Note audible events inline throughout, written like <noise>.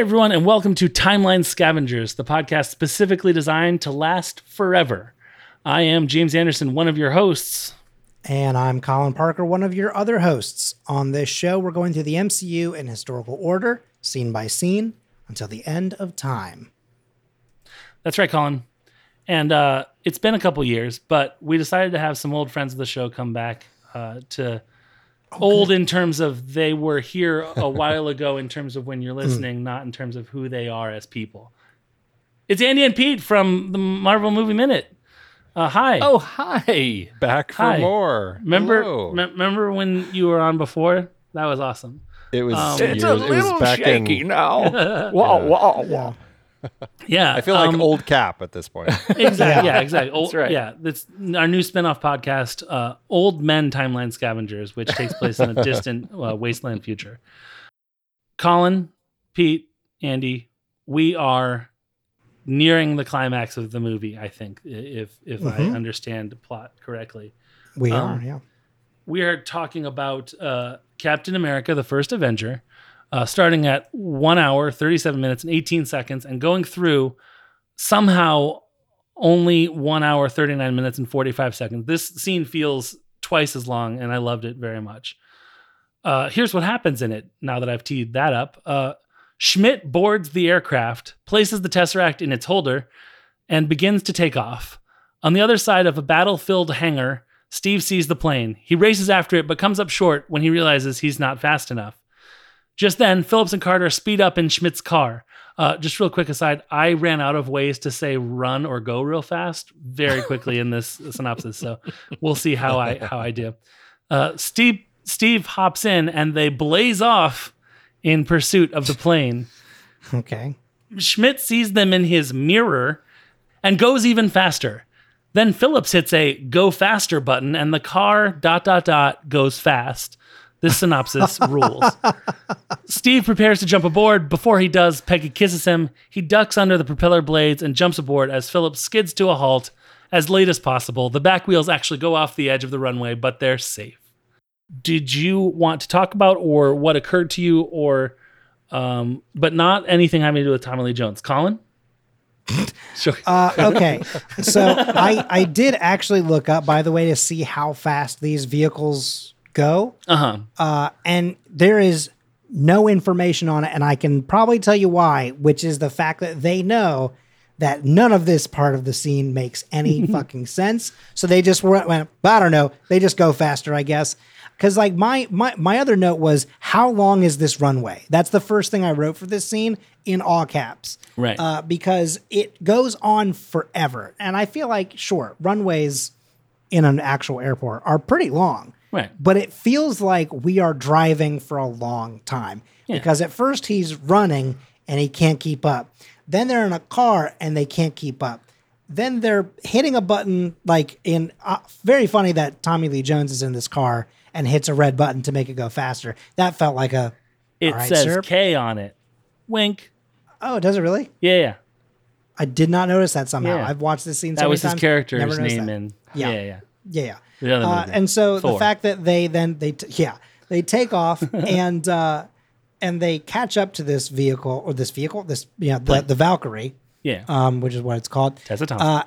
Everyone, and welcome to Timeline Scavengers, the podcast specifically designed to last forever. I am James Anderson, one of your hosts. And I'm Colin Parker, one of your other hosts. On this show, we're going through the MCU in historical order, scene by scene, until the end of time. That's right, Colin. And uh, it's been a couple years, but we decided to have some old friends of the show come back uh, to old in terms of they were here a while ago in terms of when you're listening, not in terms of who they are as people. It's Andy and Pete from the Marvel Movie Minute. Uh, hi. Oh, hi. Back for Hi. more. remember Hello. me- remember when you were on before? That was awesome. it was, um, it It's was, it was back in. now. Whoa, whoa, Yeah. <laughs> Yeah. I feel like um, old Cap at this point. <laughs> Exactly. Yeah, exactly. Old, right. Yeah, that's our new spin-off podcast, uh, Old Men Timeline Scavengers, which takes place in a <laughs> distant uh, wasteland future. Colin, Pete, Andy, we are nearing the climax of the movie. I think, if if I Mhm. understand the plot correctly, We Um, are, yeah. we are talking about uh, Captain America: The First Avenger, uh, starting at one hour, thirty-seven minutes, and eighteen seconds, and going through somehow only one hour, thirty-nine minutes, and forty-five seconds. This scene feels twice as long, and I loved it very much. Uh, here's what happens in it. Now that I've teed that up, uh, Schmidt boards the aircraft, places the tesseract in its holder, and begins to take off. On the other side of a battle-filled hangar. Steve sees the plane. He races after it, but comes up short when he realizes he's not fast enough. Just then, Phillips and Carter speed up in Schmidt's car. Uh, just real quick aside, I ran out of ways to say run or go real fast very quickly in this <laughs> synopsis, so we'll see how I how I do. Uh, Steve Steve hops in and they blaze off in pursuit of the plane. Okay. Schmidt sees them in his mirror and goes even faster. Then Phillips hits a go faster button and the car dot dot dot goes fast. This synopsis rules. Steve prepares to jump aboard. Before he does, Peggy kisses him. He ducks under the propeller blades and jumps aboard as Phillips skids to a halt as late as possible. The back wheels actually go off the edge of the runway, but they're safe. Did you want to talk about or what occurred to you or um, but not anything having to do with Tommy Lee Jones. Colin? <laughs> sure. Uh, okay. so I, I did actually look up, by the way, to see how fast these vehicles go. Uh-huh. Uh, and there is no information on it. And I can probably tell you why, which is the fact that they know that none of this part of the scene makes any <laughs> fucking sense. So they just went, went, I don't know. They just go faster, I guess. Cause like my, my, my other note was how long is this runway? That's the first thing I wrote for this scene in all caps. Right. Uh, because it goes on forever. And I feel like, sure, runways in an actual airport are pretty long Right. but it feels like we are driving for a long time because at first he's running and he can't keep up. Then they're in a car and they can't keep up. Then they're hitting a button like in uh, very funny that Tommy Lee Jones is in this car and hits a red button to make it go faster. That felt like a It right, says sir. K on it. Wink. oh, does it really? Yeah, yeah. I did not notice that somehow. Yeah. I've watched this scene. so That was his character's name that. in Yeah. yeah, yeah. Yeah, yeah. The Uh, and so the fact that they then they t- yeah they take off <laughs> and uh, and they catch up to this vehicle or this vehicle this yeah the, the Valkyrie Yeah. um, which is what it's called. Tessa Thompson. uh,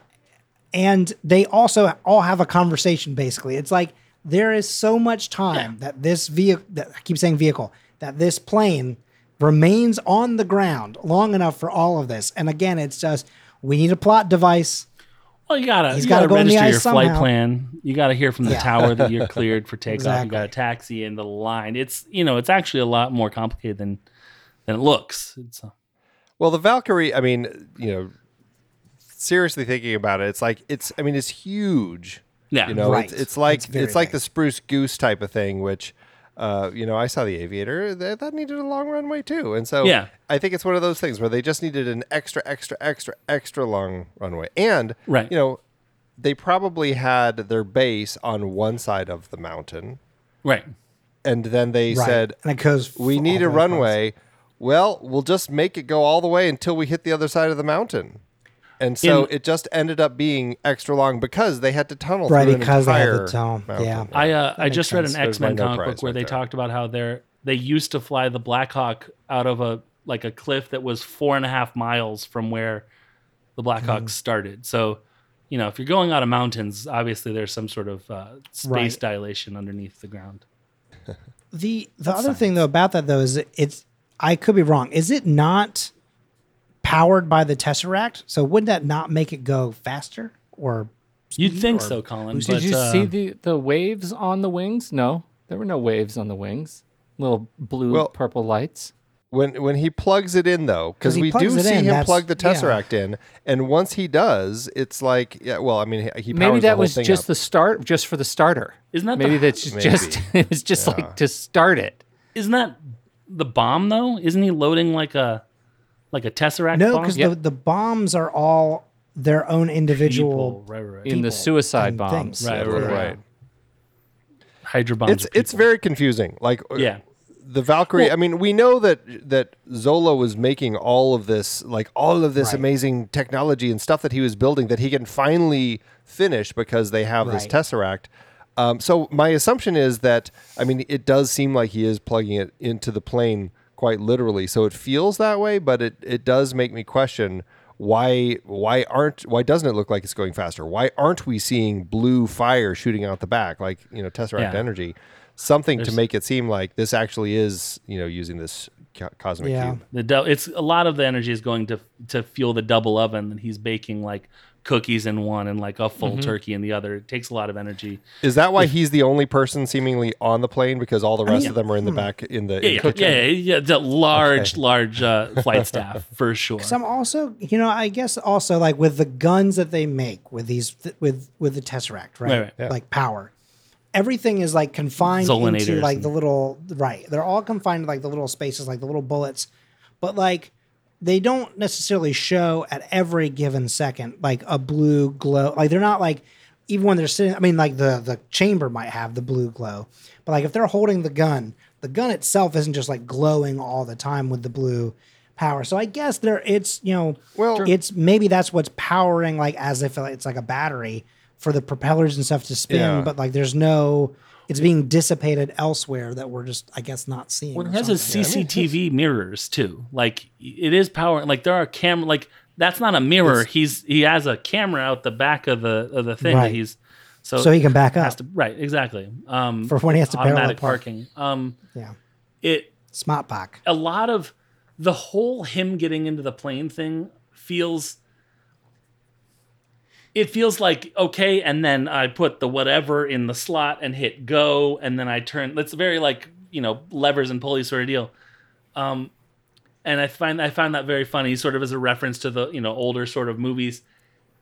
and they also all have a conversation basically. It's like there is so much time that this vehicle that I keep saying vehicle that this plane remains on the ground long enough for all of this. And again it's just we need a plot device well, you gotta he's you gotta gotta go register ice your flight plan. You gotta hear from the Yeah. tower that you're cleared for <laughs> takeoff. You got a taxi in the line. It's you know, it's actually a lot more complicated than than it looks. It's uh, well, the Valkyrie, I mean, you know, seriously thinking about it, it's like, it's, I mean, it's huge. yeah. You know, Right. it's, it's like It's it's like big. the spruce goose type of thing, which uh, you know, I saw the aviator that, that needed a long runway too, and so Yeah. I think it's one of those things where they just needed an extra, extra, extra, extra long runway, and Right. you know, they probably had their base on one side of the mountain, Right. and then they right said, and it goes "We need a the way runway." Well, we'll just make it go all the way until we hit the other side of the mountain. And so In- it just ended up being extra long because they had to tunnel Right, through an because they had to entire tunnel, mountain. yeah. I uh, I makes just read an X Men my no comic book where right they there. talked about how they're they used to fly the Blackhawk out of a like a cliff that was four and a half miles from where the Blackhawks started. So, you know, if you're going out of mountains, obviously there's some sort of uh, space Right. dilation underneath the ground. <laughs> The the other thing though about that though is it's I could be wrong. Is it not powered by the Tesseract? So wouldn't that not make it go faster or You'd think or so, Colin. boosted? But, Did you uh, see the, the waves on the wings? No, there were no waves on the wings. Little blue, Well- purple lights. When when he plugs it in though, because we do see in, him plug the yeah. tesseract in, and once he does, it's like yeah. Well, I mean, he, he Maybe powers the that whole was thing just up. the start, just for the starter. Isn't that maybe the- that's just <laughs> it was just like to start it. Isn't that the bomb though? Isn't he loading like a like a tesseract No, because Yep. the, the bombs are all their own individual People, right, right, right. in the suicide and bombs. things. Right, right, right. right. Hydro bombs. It's are it's people. very confusing. Like uh, yeah. the Valkyrie. I mean, we know that that Zola was making all of this, like all of this Right. amazing technology and stuff that he was building that he can finally finish because they have this Right. tesseract. Um, so my assumption is that I mean, it does seem like he is plugging it into the plane quite literally. So it feels that way, but it it does make me question why why aren't why doesn't it look like it's going faster? Why aren't we seeing blue fire shooting out the back like you know tesseract Yeah. energy? Something to make it seem like this actually is you know using this co- cosmic Yeah. cube. The dou- it's a lot of the energy is going to to fuel the double oven that he's baking like cookies in one and like a full Mm-hmm. turkey in the other. It takes a lot of energy. Is that why he's the only person seemingly on the plane because all the rest mean, of them are in the back in the, in Yeah, the yeah, yeah, yeah, The large, large uh, flight staff <laughs> for sure. Some also, you know, I guess also like with the guns that they make with these with with the Tesseract, right? Right, right. Yeah. Like power. Everything is like confined into like the little right. They're all confined to like the little spaces, like the little bullets. But like they don't necessarily show at every given second like a blue glow. Like they're not like even when they're sitting. I mean, like the the chamber might have the blue glow, but like if they're holding the gun, the gun itself isn't just like glowing all the time with the blue power. So I guess there it's you know Well- it's maybe that's what's powering like as if it's like a battery for the propellers and stuff to spin, Yeah. but like there's no. It's being dissipated elsewhere that we're just, I guess, not seeing. Well, it has a. CCTV mirrors too. Like it is power. Like there are camera. Like that's not a mirror. he's he has a camera out the back of the of the thing Right. that he's so so he can back up. to right exactly um For when he has to parallel automatic park. parking. Um, Yeah, it smart park. a lot of the whole him getting into the plane thing feels it feels like okay and then i put the whatever in the slot and hit go and then i turn it's very like you know levers and pulleys sort of deal. Um and i find i found that very funny sort of as a reference to the you know older sort of movies.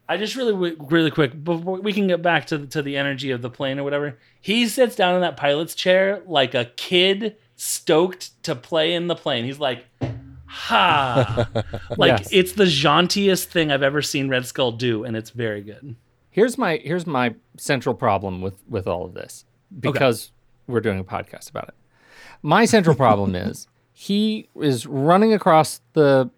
I just really really quick before we can get back to to the energy of the plane or whatever he sits down in that pilot's chair like a kid stoked to play in the plane. He's like ha <laughs> like Yes. it's the jauntiest thing i've ever seen red skull do and it's very good Here's my here's my central problem with with all of this because we're doing a podcast about it. My central problem is <laughs> he is running across the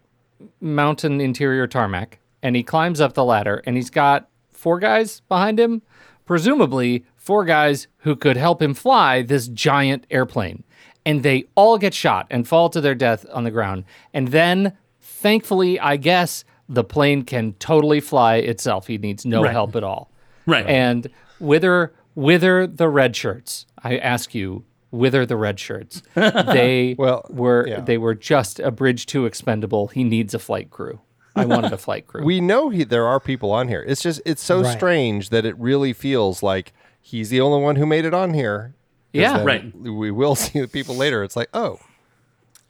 mountain interior tarmac and he climbs up the ladder and he's got four guys behind him, presumably four guys who could help him fly this giant airplane. And they all get shot and fall to their death on the ground. And then, thankfully, I guess the plane can totally fly itself. He needs no Right. help at all. right And wither wither the red shirts. I ask you, wither the red shirts. <laughs> They Well, were yeah. they were just a bridge too expendable. He needs a flight crew. I wanted a flight crew. <laughs> We know he, there are people on here. It's just it's so Right. strange that it really feels like he's the only one who made it on here. 'Cause Yeah. Right. We will <laughs> see the people later. It's like, oh,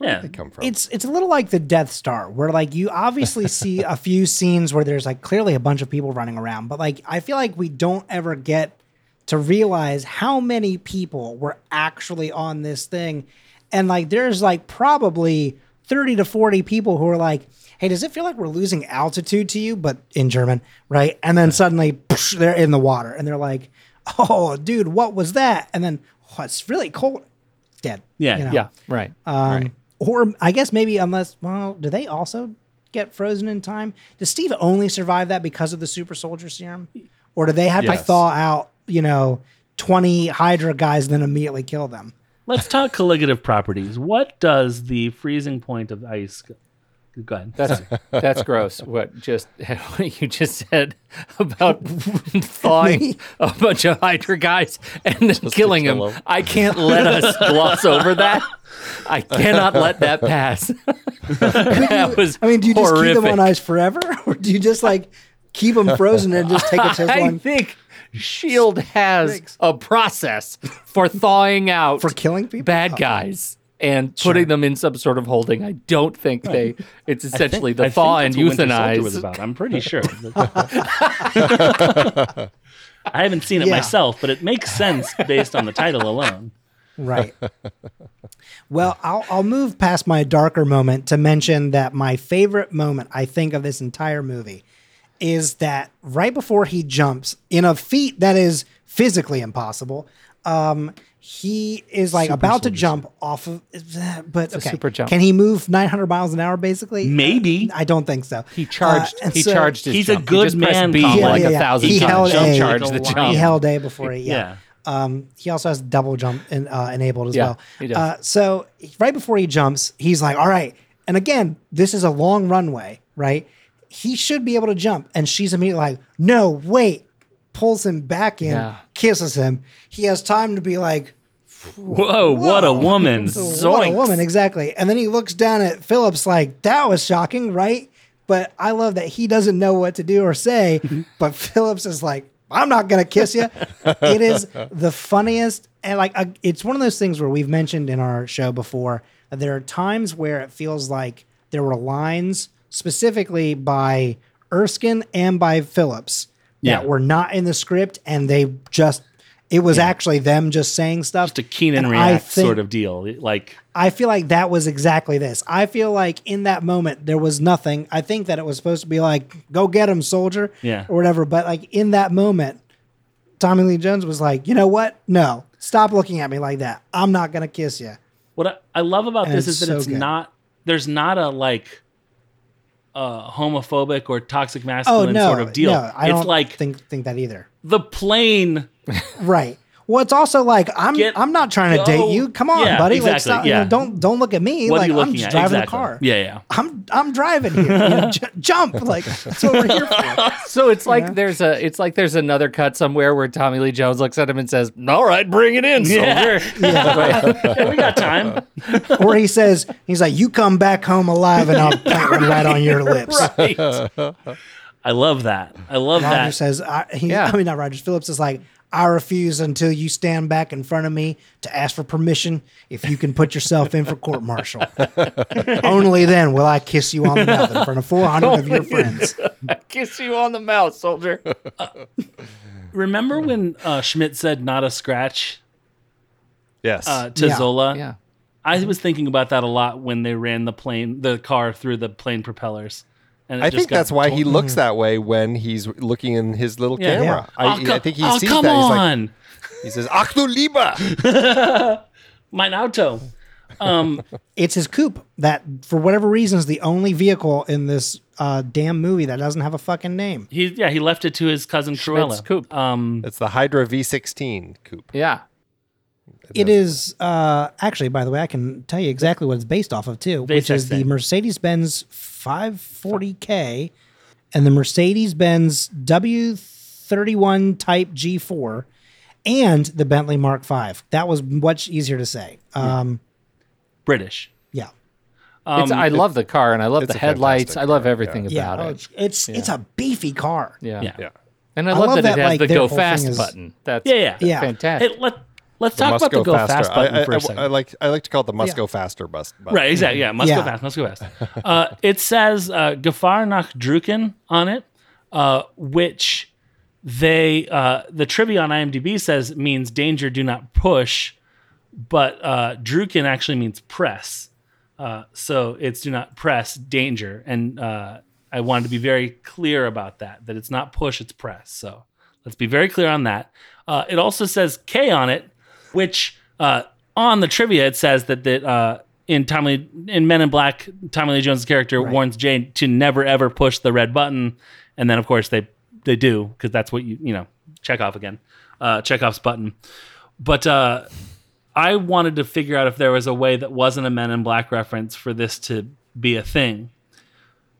yeah they come from. It's it's a little like the Death Star, where like you obviously <laughs> see a few scenes where there's like clearly a bunch of people running around, but like I feel like we don't ever get to realize how many people were actually on this thing, and like there's like probably thirty to forty people who are like, "Hey, does it feel like we're losing altitude to you?" But in German, right? And then suddenly psh, they're in the water, and they're like, "Oh, dude, what was that?" And then oh, it's really cold, dead. Yeah, you know? yeah, right. Um, Or I guess maybe unless, well, do they also get frozen in time? Does Steve only survive that because of the super soldier serum? Or do they have to Yes. thaw out, you know, 20 Hydra guys and then immediately kill them? let's talk colligative properties. What does the freezing point of ice? Go, ahead. That's <laughs> that's gross. What just <laughs> what you just said about thawing a bunch of Hydra guys and then killing kill I can't let us <laughs> gloss over that. I cannot let that pass. that was I mean, do you just horrific. keep them on ice forever, or do you just like keep them frozen and just take it to one? I one think Shield has Rigs. a process for thawing out for killing people? bad Oh. Guys and putting them in some sort of holding. I don't think they. It's essentially the I think thaw and that's what Winter Soldier was euthanize. about. I'm pretty sure. <laughs> I haven't seen it Yeah. myself, but it makes sense based on the title alone. Right. <laughs> well, I'll I'll move past my darker moment to mention that my favorite moment I think of this entire movie is that right before he jumps in a feat that is physically impossible, um, he is like about to jump off of, but okay, super jump. can he move 900 miles an hour? Basically, Maybe. I don't think so. He charged. Uh, he so- charged his He's a good he man, B Colin. like Yeah, a thousand he times. held Jump A. charge the jump. He held A before he, yeah. Yeah. Um, he also has double jump in, uh, enabled as Yeah, well. he does. Uh, so right before he jumps, he's like, "All right." And again, this is a long runway, right? He should be able to jump, and she's immediately like, "No, wait!" Pulls him back in, Yeah. kisses him. He has time to be like, Whoa, what a woman. <laughs> "What a woman!" Exactly. And then he looks down at Phillips like, "That was shocking, right?" But I love that he doesn't know what to do or say. <laughs> but Phillips is like, "I'm not gonna kiss you." <laughs> it is the funniest, and like uh, it's one of those things where we've mentioned in our show before that there are times where it feels like there were lines specifically by Erskine and by Phillips Yeah. that were not in the script, and they just. It was actually them just saying stuff. Just a Keenan React think- sort of deal. Like, I feel like that was exactly this. I feel like in that moment there was nothing. I think that it was supposed to be like, "Go get him, soldier," Yeah. or whatever. But like in that moment, Tommy Lee Jones was like, "You know what? No, stop looking at me like that. I'm not gonna kiss you." what I, I love about And this is that so it's good. not, there's not a like, uh, homophobic or toxic Oh masculine no, sort of deal. no, I it's don't like think think that either. the plane Right. Well, it's also like I'm Get- I'm not trying to go- date you. Come on, Yeah, buddy. Like, exactly, stop, you know, yeah. don't don't look at me. What like are you I'm looking just at? driving exactly. the car. Yeah, yeah. I'm I'm driving here. You know, <laughs> j- jump. Like that's what we're here for. <laughs> So it's like there's a it's like there's another cut somewhere where Tommy Lee Jones looks at him and says, "All right, bring it in, Yeah. soldier." <laughs> Yeah, we got time. Or he says, he's like, you come back home alive and I'll plant one right on your lips. Right. I love that. I love Roger that. says, I, he, Yeah. I mean, not Rogers, Phillips is like, I refuse until you stand back in front of me to ask for permission if you can put yourself in for court martial. <laughs> Only then will I kiss you on the mouth in front of 400 of your friends. Kiss you on the mouth, soldier. <laughs> Remember when uh, Schmidt said "not a scratch" Yes. uh, to Yeah. Zola? Yeah. I was thinking about that a lot when they ran the plane, the car through the plane propellers. And I think that's why he told- looks that way when he's looking in his little Yeah. camera. Oh, I, co- I think he oh, sees come that. He's like, he says, Ach du lieber. <laughs> mein Auto. Um, <laughs> It's his coupe that, for whatever reason, is the only vehicle in this uh, damn movie that doesn't have a fucking name. he yeah he left it to his cousin Schmidt's Cruella. coupe. Um, It's the Hydra V16 coupe. Yeah. It is uh, actually, by the way, I can tell you exactly what it's based off of too, which is the thing. Mercedes Benz 540K and the Mercedes Benz W31 Type G4 and the Bentley Mark V. That was much easier to say. Um, British. yeah. It's, I love the car and I love it's the a headlights. fantastic I love car, everything Yeah. about oh, it. it's it's, it's a beefy car. Yeah. Yeah. Yeah. And I, I love, love that, that, it has like, the their go whole fast is- button. That's Yeah, yeah. Yeah. fantastic. Hey, let let's talk about the go fast faster. button I, I, for a I- second. I like I like to call it the must go faster bus. button. Right, exactly. Yeah, must Yeah. go fast, must go fast. <laughs> Uh, it says uh, Gefahr nach Drucken on it, uh, which they uh, the trivia on IMDb says means danger, do not push, but uh, Drucken actually means press. Uh, so it's do not press, danger, and uh, I wanted to be very clear about that. That it's not push, it's press. So let's be very clear on that. Uh, it also says K on it, which uh, on the trivia it says that that uh, in Tommy in Men in Black, Tommy Lee Jones' character warns Jane to never ever push the red button, and then of course they they do because that's what you you know check off again, uh, Chekhov's button. But uh, I wanted to figure out if there was a way that wasn't a Men in Black reference for this to be a thing.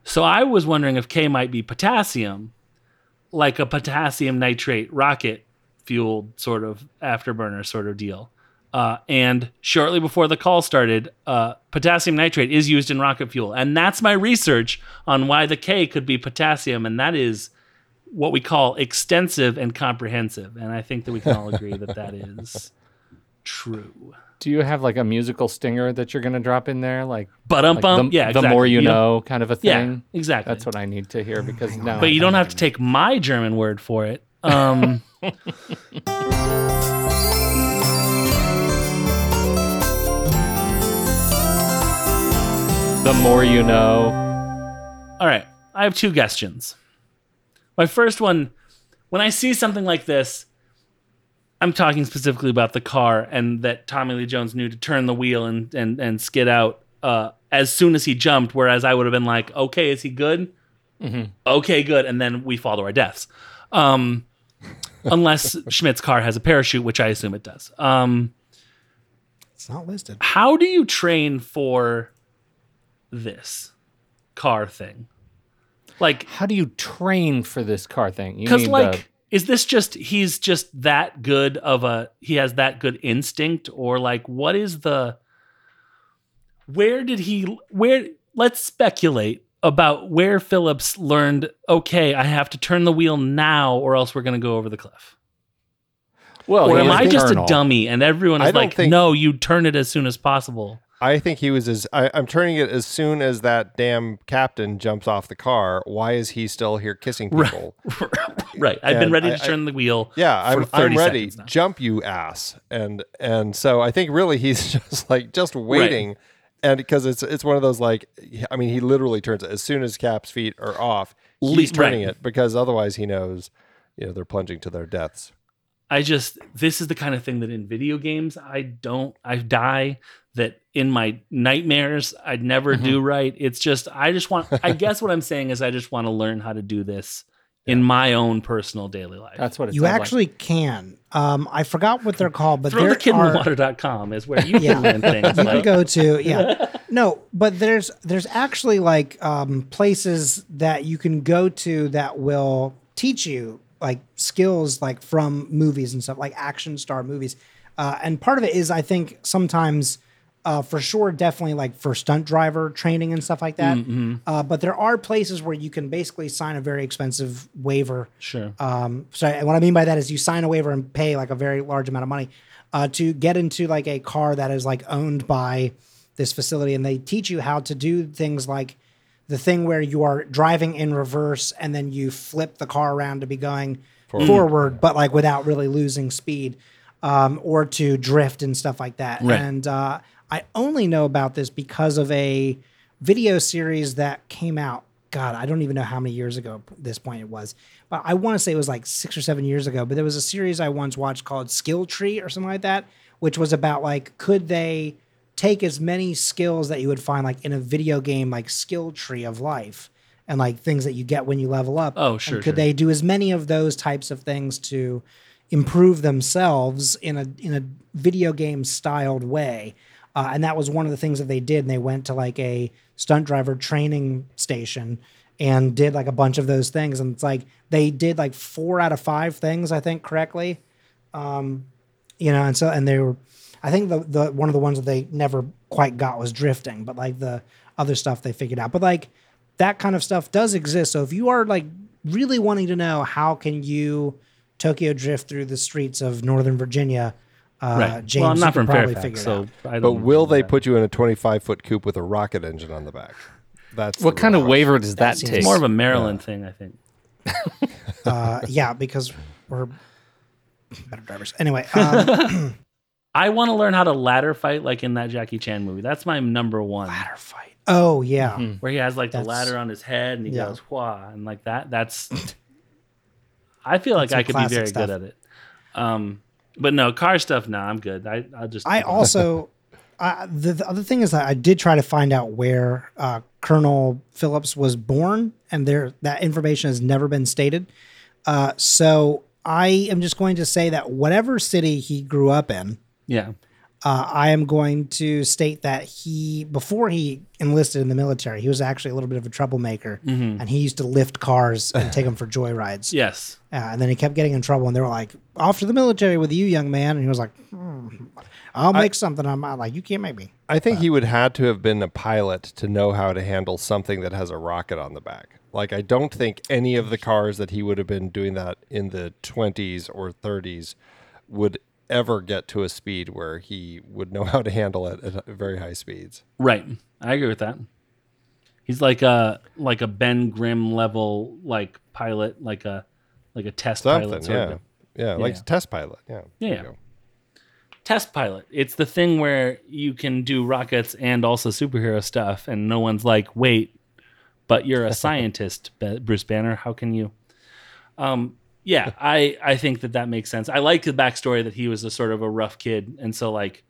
So I was wondering if K might be potassium, like a potassium nitrate rocket fueled sort of afterburner sort of deal. Uh, and shortly before the call started, uh, potassium nitrate is used in rocket fuel. And that's my research on why the K could be potassium. And that is what we call extensive and comprehensive. And I think that we can all agree that that <laughs> is true. Do you have like a musical stinger that you're going to drop in there? Like, But um, like bum, the, yeah, the more exactly. you don't- know kind of a thing. Yeah, thing? exactly. That's what I need to hear because now. but you don't have to take my German word for it. Um, The more you know. all right, I have two questions. My first one, when I see something like this, I'm talking specifically about the car and that Tommy Lee Jones knew to turn the wheel and and and skid out uh, as soon as he jumped. Whereas I would have been like, okay, is he good? Okay, good, and then we fall to our deaths. Um, unless Schmidt's car has a parachute, which I assume it does. Um, It's not listed. how do you train for this car thing? Like, How do you train for this car thing? Because like, the- is this just he's just that good of a he has that good instinct, or like, what is the where did he where? Let's speculate about where Phillips learned. Okay, I have to turn the wheel now, or else we're going to go over the cliff. well, or am I just a dummy and everyone is like, think- no, you turn it as soon as possible? I think he was as I, I'm turning it as soon as that damn captain jumps off the car. Why is he still here kissing people? <laughs> right. I've been ready to I- turn the wheel. Yeah, I'm, 30 I'm ready. Jump, you ass! And and so I think really he's <laughs> just like just waiting, and because it's it's one of those like I mean he literally turns it as soon as Cap's feet are off. He's Le- turning right. it because otherwise he knows, you know, they're plunging to their deaths. I just this is the kind of thing that in video games I don't I die that in my nightmares I'd never do Mm-hmm. right. It's just I just want I guess what I'm saying is I just want to learn how to do this in my own personal daily life. That's what it You sounds like. actually can. Um, I forgot what they're called, but Throw there the kid are, in the water.com is where you Yeah. can learn things. you can like- go to yeah <laughs> no but there's there's actually like um places that you can go to that will teach you like skills like from movies and stuff like action star movies uh, and part of it is i think sometimes uh, for sure definitely like for stunt driver training and stuff like that uh, but there are places where you can basically sign a very expensive waiver Sure. um, so what I mean by that is you sign a waiver and pay like a very large amount of money uh, to get into like a car that is like owned by this facility, and they teach you how to do things like the thing where you are driving in reverse and then you flip the car around to be going forward, but like without really losing speed, um, or to drift and stuff like that. Right. And uh, I only know about this because of a video series that came out. God, I don't even know how many years ago at this point it was, but I want to say it was like six or seven years ago. But there was a series I once watched called Skill Tree or something like that, which was about like could they take as many skills that you would find like in a video game like skill tree of life and like things that you get when you level up. Oh, and sure, Could sure. they do as many of those types of things to improve themselves in a in a video game styled way? Uh, and that was one of the things that they did. And they went to like a stunt driver training station and did like a bunch of those things. And it's like they did like four out of five things, I think, correctly Um, you know, and so and they were, I think the the one of the ones that they never quite got was drifting, but like the other stuff they figured out. But like that kind of stuff does exist. So if you are like really wanting to know how can you Tokyo drift through the streets of Northern Virginia, uh, right. James, well, I'm not could from probably Fairfax, figure so out. But will they that. put you in a 25 foot coupe with a rocket engine on the back? That's What kind of waiver does that, seems take? It's more of a Maryland thing, I think. <laughs> Uh, yeah, because we're better drivers. Anyway, <laughs> um, <clears throat> I want to learn how to ladder fight like in that Jackie Chan movie. That's my number one. ladder fight. Oh yeah, Where he has like the ladder on his head and he Yeah. goes wah and like that. That's. <laughs> I feel like That's I could be very stuff. good at it. Um, but no car stuff. No, I'm good. I I'll just. I <laughs> also, uh, the, the other thing is that I did try to find out where uh, Colonel Phillips was born, and there that information has never been stated. Uh, so I am just going to say that whatever city he grew up in, yeah. Uh, I am going to state that he, before he enlisted in the military, he was actually a little bit of a troublemaker, and he used to lift cars and take <laughs> them for joyrides. Yes. Uh, and then he kept getting in trouble, and they were like, "Off to the military with you, young man." And he was like, "Hmm, "I'll make something." I'm like, "You can't make me." I think he would had to have been a pilot to know how to handle something that has a rocket on the back. Like I don't think any of the cars that he would have been doing that in the 20s or 30s would ever get to a speed where he would know <laughs> how to handle it at very high speeds. Right. I agree with that. He's like a like a Ben Grimm level like pilot, like a like a test Something, pilot. Sort yeah. of. yeah. like Yeah. test pilot. Yeah. Yeah, There you yeah. go. Test pilot. It's the thing where you can do rockets and also superhero stuff, and no one's like, "Wait, but you're a <laughs> scientist, Bruce Banner. How can you?" Um, yeah, I I think that that makes sense. I like the backstory that he was a sort of a rough kid, and so like,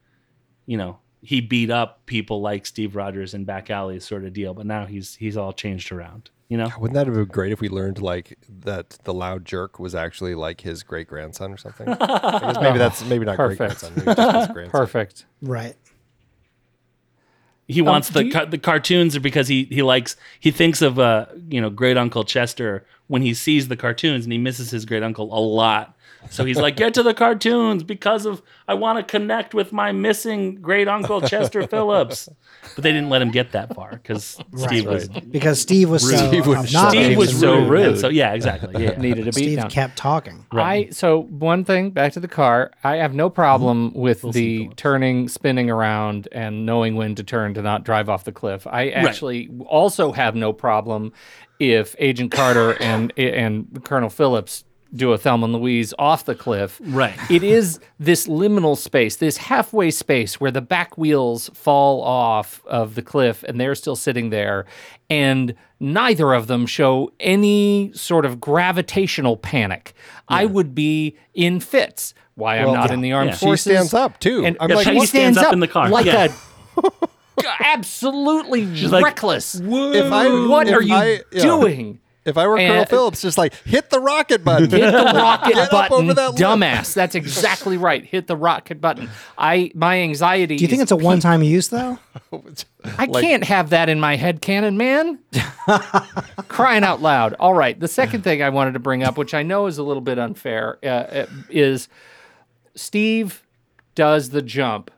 you know, he beat up people like Steve Rogers in back alleys, sort of deal. But now he's he's all changed around. You know, Wouldn't that have been great if we learned like that the loud jerk was actually like his great grandson or something? I guess maybe <laughs> that's maybe not great Perfect. grandson, maybe just his grandson. Perfect. Right. he wants do the you- ca- the cartoons because he he likes he thinks of uh you know great uncle Chester when he sees the cartoons and he misses his great uncle a lot. So he's like, get to the cartoons because of I want to connect with my missing great uncle Chester <laughs> Phillips. But they didn't let him get that far because Steve was Because Steve was so Steve was obnoxious. Steve was so rude. rude. So yeah, exactly. <laughs> Yeah. Needed a beat Steve down. kept talking. I so one thing back to the car. I have no problem mm-hmm. with the turning, spinning around, and knowing when to turn to not drive off the cliff. I actually also have no problem if Agent Carter <laughs> and and Colonel Phillips do a Thelma and Louise off the cliff. Right. It is this liminal space, this halfway space where the back wheels fall off of the cliff and they're still sitting there. And neither of them show any sort of gravitational panic. I would be in fits. Why I'm Well, not yeah. in the armed Yeah. She stands up too. And I'm Yeah, like, she stands stands up up in the car. like Yeah. a <laughs> <laughs> absolutely like, reckless. if I what if are you I- yeah. doing? If I were Colonel Phillips, just like hit the rocket button. Hit the rocket Get button, that dumbass. That's exactly right. Hit the rocket button. I my anxiety. Do you think it's a one-time use though? <laughs> I can't have that in my head canon, man. <laughs> Crying out loud. All right. The second thing I wanted to bring up, which I know is a little bit unfair, uh, uh, is Steve does the jump,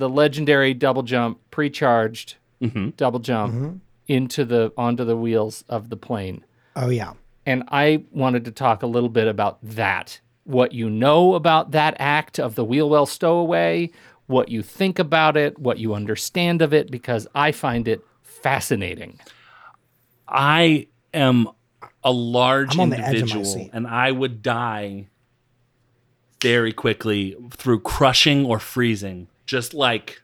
the legendary double jump, pre-charged mm-hmm. double jump mm-hmm. into the onto the wheels of the plane. Oh yeah. And I wanted to talk a little bit about that. What you know about that act of the wheel well stowaway, what you think about it, what you understand of it, because I find it fascinating. I am a large I'm on the edge of my individual seat. and I would die very quickly through crushing or freezing. Just like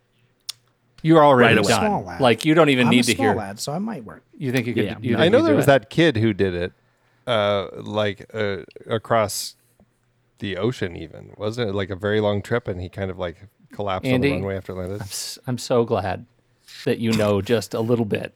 You're already Right done. Small lad. Like you don't even I'm need a to small hear. lad, so I might work. You think you could? Yeah. you think I know there was it? that kid who did it, uh, like uh, across the ocean. Even wasn't it like a very long trip, and he kind of like collapsed Andy? on the runway after it landed. S- I'm so glad that you know just a little bit.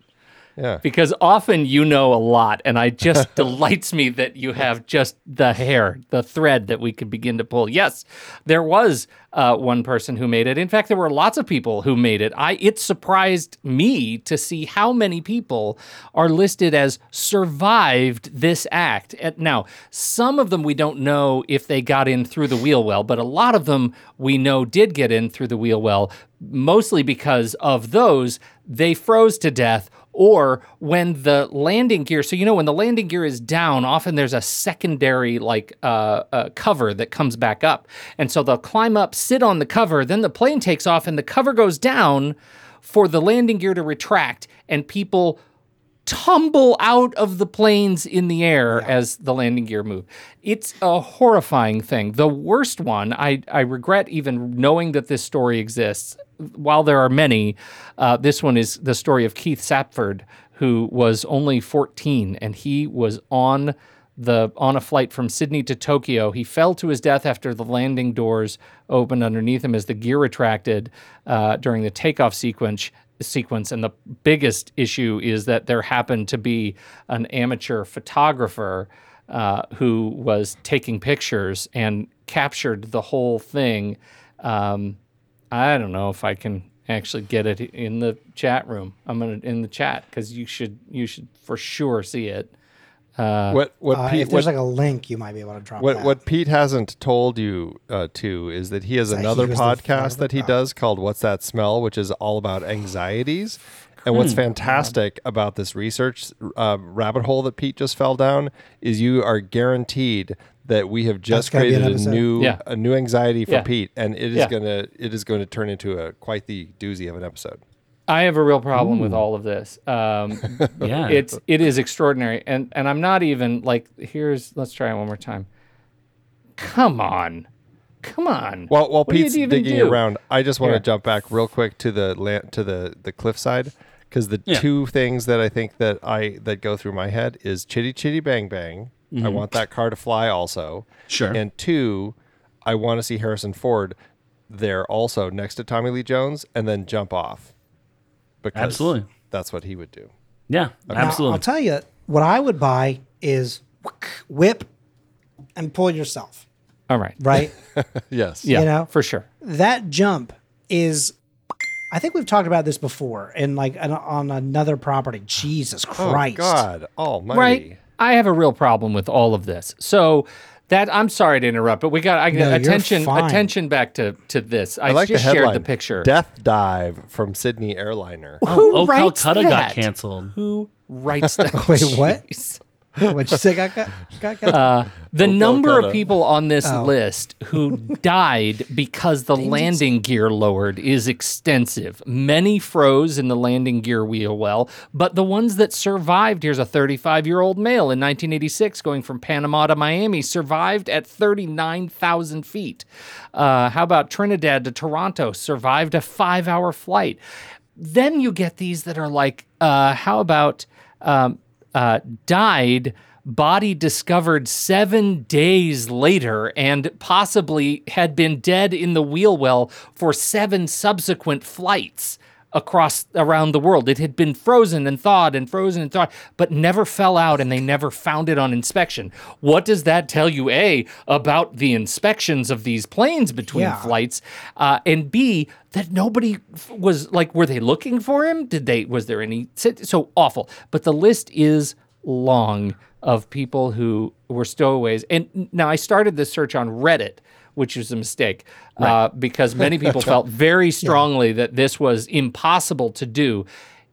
Yeah, because often you know a lot and I just <laughs> delights me that you have just the hair, the thread that we could begin to pull. Yes, there was uh, one person who made it. In fact, there were lots of people who made it. I it surprised me to see how many people are listed as survived this act. And now, some of them we don't know if they got in through the wheel well, but a lot of them we know did get in through the wheel well, mostly because of those they froze to death or when the landing gear so you know when the landing gear is down often there's a secondary like uh, uh, cover that comes back up and so they'll climb up sit on the cover then the plane takes off and the cover goes down for the landing gear to retract and people tumble out of the planes in the air as the landing gear move. It's a horrifying thing. The worst one, I, I regret even knowing that this story exists. While there are many, uh, this one is the story of Keith Sapsford, who was only 14 and he was on the on a flight from Sydney to Tokyo. He fell to his death after the landing doors opened underneath him as the gear retracted uh, during the takeoff sequence. Sequence and the biggest issue is that there happened to be an amateur photographer uh, who was taking pictures and captured the whole thing. Um, I don't know if I can actually get it in the chat room. I'm gonna in the chat because you should you should for sure see it. what what Uh, Pete if there's what, like a link, you might be able to drop what, that. what Pete hasn't told you uh, too is that he has that another was the podcast that he does called "What's That Smell," which is all about anxieties. And what's fantastic about this research uh, rabbit hole that Pete just fell down is you are guaranteed that we have just gonna be an created a new Yeah. a new anxiety for Yeah. Pete, and it is Yeah. gonna it is going to turn into a quite the doozy of an episode. I have a real problem with all of this. Um, <laughs> Yeah. it's it is extraordinary, and and I'm not even like here's let's try it one more time. Come on, come on. While while What Pete's digging do? around, I just want to jump back real quick to the land to the the cliffside because the Yeah. two things that I think that I that go through my head is chitty chitty bang bang. I want that car to fly also. Mm-hmm. Sure. And two, I want to see Harrison Ford there also next to Tommy Lee Jones and then jump off. Because Absolutely. That's what he would do. yeah, Now, absolutely. I'll tell you what I would buy is whip and pull yourself, All right, right? <laughs> Yes. yeah, you know? for sure. that jump is I think we've talked about this before and like an, on another property. Jesus Oh Christ. God Almighty. Right. I have a real problem with all of this. So that I'm sorry to interrupt, but we got I No, attention attention back to to this. I, I like just the headline. shared the picture. Death dive from Sydney Airliner. Who oh, oh writes Calcutta that? got canceled. Who writes that? <laughs> Wait, what? Jeez. What'd you say? Got, got, got, got? Uh, The number of people on this Oh. list who <laughs> died because the landing gear lowered is extensive. Many froze in the landing gear wheel well, but the ones that survived here's a 35 year old male in 1986 going from Panama to Miami, survived at 39,000 feet. Uh, how about Trinidad to Toronto? Survived a five hour flight. Then you get these that are like, uh, how about um, uh, died, body discovered seven days later, and possibly had been dead in the wheel well for seven subsequent flights across around the world. It had been frozen and thawed and frozen and thawed, but never fell out and they never found it on inspection. What does that tell you, A, about the inspections of these planes between Yeah. flights, uh, and B, that nobody was like, were they looking for him? Did they, was there any, so awful. But the list is long of people who were stowaways. And now I started this search on Reddit, which was a mistake uh, because many <laughs> people felt very strongly that this was impossible to do.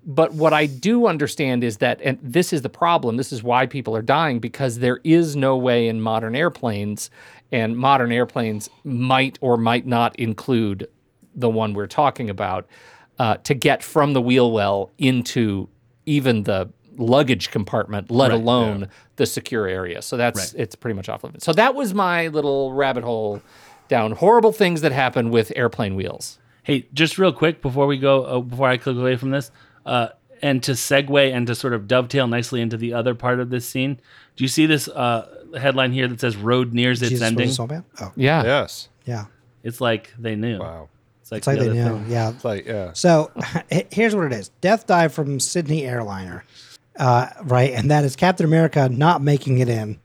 But what I do understand is that, and this is the problem, this is why people are dying because there is no way in modern airplanes, and modern airplanes might or might not include the one we're talking about, uh, to get from the wheel well into even the luggage compartment, let alone the secure area. So that's it's pretty much off limits. So that was my little rabbit hole down horrible things that happen with airplane wheels. Hey, just real quick before we go, uh, before I click away from this, uh, and to segue and to sort of dovetail nicely into the other part of this scene, do you see this uh, headline here that says "Road nears its Jesus was ending"? a soul? Oh, Yeah. Yes. yeah. It's like they knew. Wow. It's like, It's like the they knew. film. Yeah. It's like yeah. So <laughs> here's what it is: Death dive from Sydney airliner, uh, right? And that is Captain America not making it in,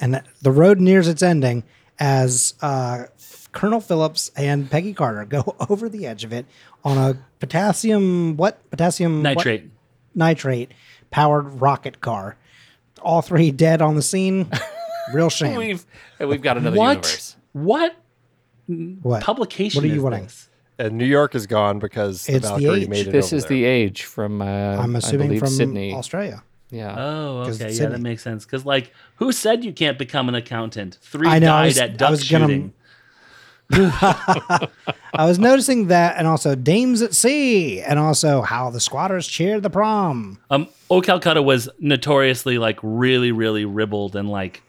and the road nears its ending as uh, Colonel Phillips and Peggy Carter go <laughs> over the edge of it on a potassium what potassium what? Nitrate. nitrate powered rocket car. All three dead on the scene. <laughs> Real shame. We've we've got another What? universe. What what publication What are you is wanting? this? And New York is gone because the It's the Valkyrie age. made it This over is there. the age from uh, I'm I assuming believe from Sydney. Australia. Yeah. Oh, 'Cause okay, yeah, Sydney. that makes sense. Because like, who said you can't become an accountant? Three I know, I died was- at I duck was gonna- shooting. <laughs> I was noticing that, and also Dames at Sea, and also how the squatters cheered the prom. Um, O Calcutta was notoriously like really, really ribbled and like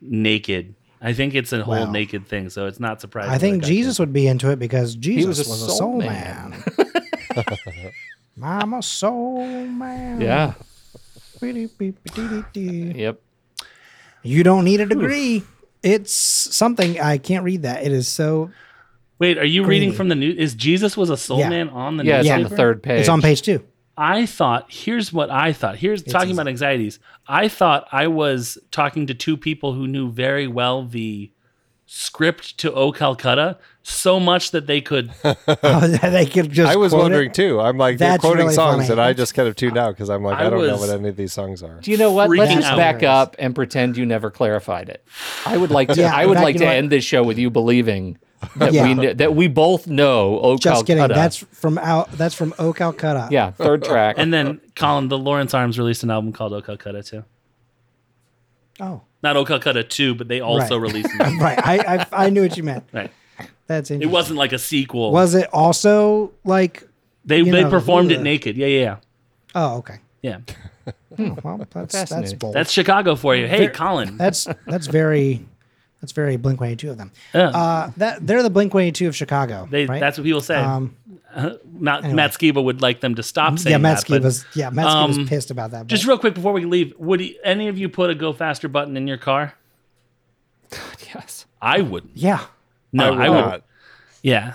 naked. I think it's a whole Wow. naked thing, so it's not surprising. I think that got Jesus would be into it because Jesus was was a a, soul soul, man. man. <laughs> <laughs> I'm a soul man. Yeah. Yep. You don't need a degree. It's something I can't read that. It is so. Wait, are you reading from the news? Is Jesus was a soul Yeah. man on the Yeah, it's newspaper? on the third page. It's on page two. I thought, here's what I thought. Here's talking about anxieties. I thought I was talking to two people who knew very well the script to O Calcutta so much that they could <laughs> Oh, they could just. I was quote wondering it. too. I'm like they're quoting really songs, funny. and I just kind of tuned out because I'm like I I, don't know what any of these songs are. Do you know what? Let's just back up and pretend you never clarified it. I would like to. Yeah, I would like to end this show with you believing that Yeah. we kn- that we both know. Oh, Just kidding. That's from out. That's from O Calcutta. yeah. Third track. and then Colin the Lawrence Arms released an album called O Calcutta too. Oh, Not O Calcutta 2, but they also Right. released <laughs> an right. I, I I knew what you meant. Right. That's interesting. It wasn't like a sequel. Was it also like? they they know, performed ugh. it naked. Yeah, yeah, yeah. Oh, okay. Yeah. Oh, well, that's that's Fascinating. bold. That's Chicago for you. Hey, Colin. That's that's very that's very Blink One Eighty Two of them. Yeah. Uh, that they're the Blink One Eighty Two of Chicago. They, right? That's what people say. Um, <laughs> Matt, Matt Skiba would like them to stop saying yeah. Matt that. but yeah. Matt um, was pissed about that. Just real quick before we leave, would he, any of you put a go faster button in your car? <laughs> yes. I wouldn't. yeah. No, I, would would. not. Yeah.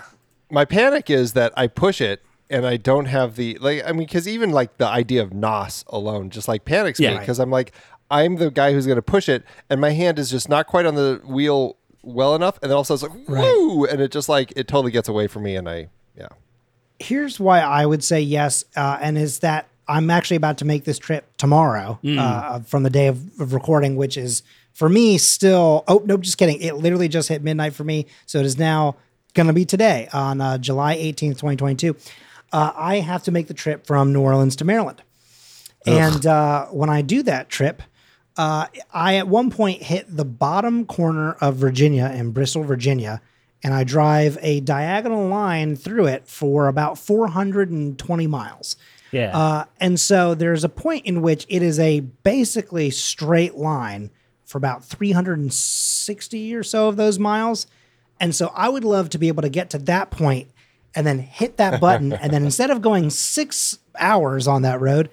My panic is that I push it and I don't have the like. I mean, because even like the idea of nos alone just like panics me Yeah. because I'm like I'm the guy who's going to push it and my hand is just not quite on the wheel well enough, and then also it's like woo, and it just like it totally gets away from me, and I yeah. here's why I would say yes, uh, and is that I'm actually about to make this trip tomorrow uh, from the day of, of recording, which is for me still. Oh nope, just kidding. It literally just hit midnight for me, so it is now going to be today on uh, July 18th, 2022. Uh, I have to make the trip from New Orleans to Maryland, and uh, when I do that trip. Uh, I at one point hit the bottom corner of Virginia in Bristol, Virginia, and I drive a diagonal line through it for about 420 miles. Yeah. Uh, and so there's a point in which it is a basically straight line for about 360 or so of those miles. And so I would love to be able to get to that point and then hit that button. and then instead of going six hours on that road,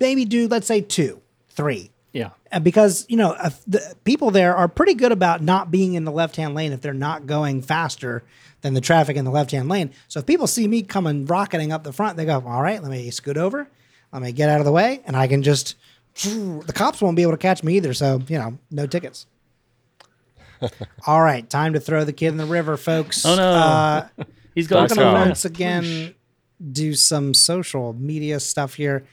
maybe do, let's say, two, three. Yeah. Because you know uh, the people there are pretty good about not being in the left hand lane if they're not going faster than the traffic in the left hand lane. So if people see me coming rocketing up the front, they go, "All right, let me scoot over, let me get out of the way, and I can just." The cops won't be able to catch me either, so you know, no tickets. <laughs> All right, time to throw the kid in the river, folks. Oh, no. Uh, He's going gonna once again do some social media stuff here.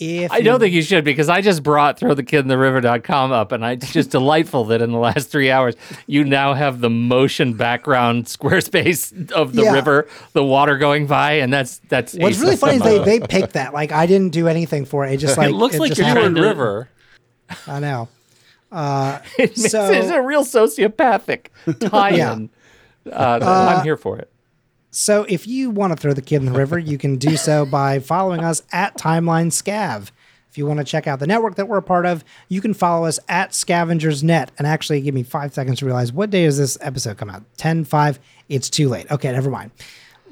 If I don't think you should because I just brought throwthekidintheriver.com up and I, it's just delightful that in the last three hours you now have the motion background <laughs> Squarespace of the Yeah. river, the water going by, and that's that's What's really funny is they, they picked that. Like I didn't do anything for it. It just <laughs> like it looks like you're to- River. I know. <laughs> Uh, It So- it a real sociopathic tie-in. uh, I'm here for it. So if you want to throw the kid in the river, you can do so <laughs> by following us at Timeline Scav. If you want to check out the network that we're a part of, you can follow us at Scavengers Net. And actually, give me five seconds to realize what day does this episode come out? 10 5. It's too late. Okay, never mind.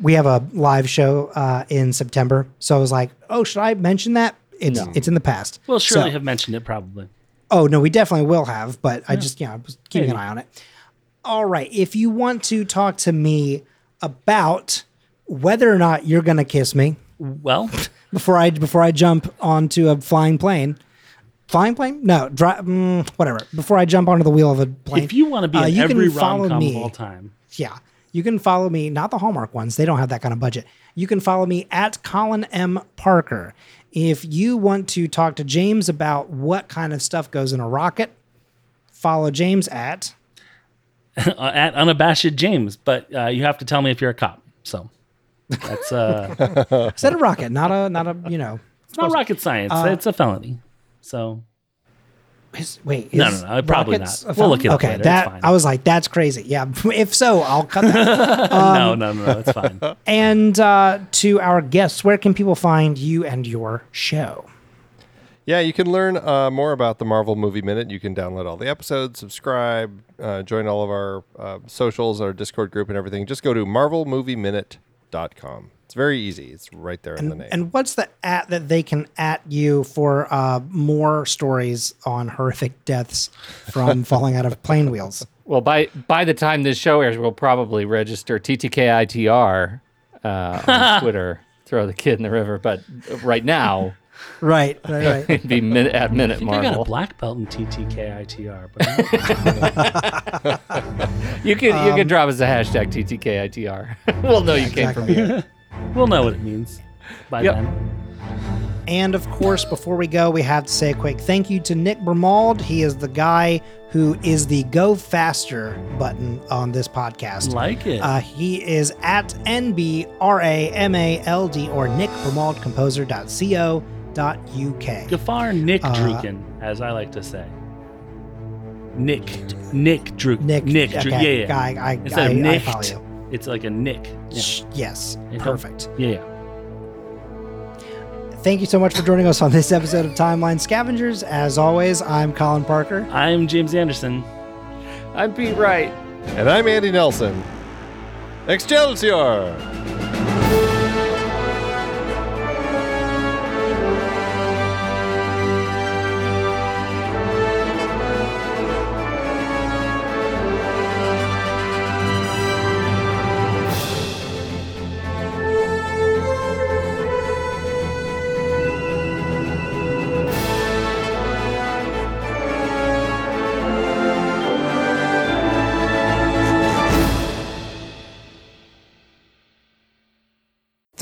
We have a live show uh, in September. So I was like, oh, should I mention that? It's, it's in the past. We'll surely So- have mentioned it probably. Oh no, we definitely will have, but I just you know I was keeping an eye on it. All right, if you want to talk to me about whether or not you're gonna kiss me Well, before I before I jump onto a flying plane, flying plane? No, dri- mm, whatever. Before I jump onto the wheel of a plane, if you want to be uh, in you every rom com of all time, Yeah. You can follow me, not the Hallmark ones. They don't have that kind of budget. You can follow me at Colin M. Parker. If you want to talk to James about what kind of stuff goes in a rocket, follow James at. Uh, <laughs> at unabashed James, but uh, you have to tell me if you're a cop. So that's uh, <laughs> I said a rocket, not a not a you know. it's not rocket science. Uh, it's a felony. So Is, wait, No, is no, no, probably not. We'll look it felony? up Okay, later, it's that fine. I was like, that's crazy. Yeah, <laughs> if so, I'll cut that. no, no, no, no, it's fine. and uh, to our guests, where can people find you and your show? Yeah, you can learn uh, more about the Marvel Movie Minute. You can download all the episodes, subscribe, uh, join all of our uh, socials, our Discord group, and everything. Just go to marvelmovieminute.com. It's very easy. It's right there in the name. And what's the at that they can at you for uh, more stories on horrific deaths from <laughs> falling out of plane wheels? Well, by by the time this show airs, we'll probably register TTKITR uh, on <laughs> Twitter. Throw the kid in the river. But right now, Right, <laughs> right, right. It'd be min- at I minute think I got a black belt in TTKITR, but <laughs> You could you Um, could drop us a hashtag TTKITR. <laughs> we'll know you came from exactly. here. we'll know what it means by Yep. then. And of course, before we go, we have to say a quick thank you to Nick Bramald. He is the guy who is the go faster button on this podcast. Like it. Uh, he is at NBRAMALD or nickbramaldcomposer.co.uk. Gefahr Nick uh, Druken, as I like to say. Nick. Nick Druken. Nick, Nick okay, Druken. Yeah, yeah. I, I, Instead I, of Nick, it's like a Nick. Yeah. Yes, It help- perfect. Yeah, yeah. Thank you so much for joining us on this episode of Timeline Scavengers. As always, I'm Colin Parker. I'm James Anderson. I'm Pete Wright. And I'm Andy Nelson. Excelsior!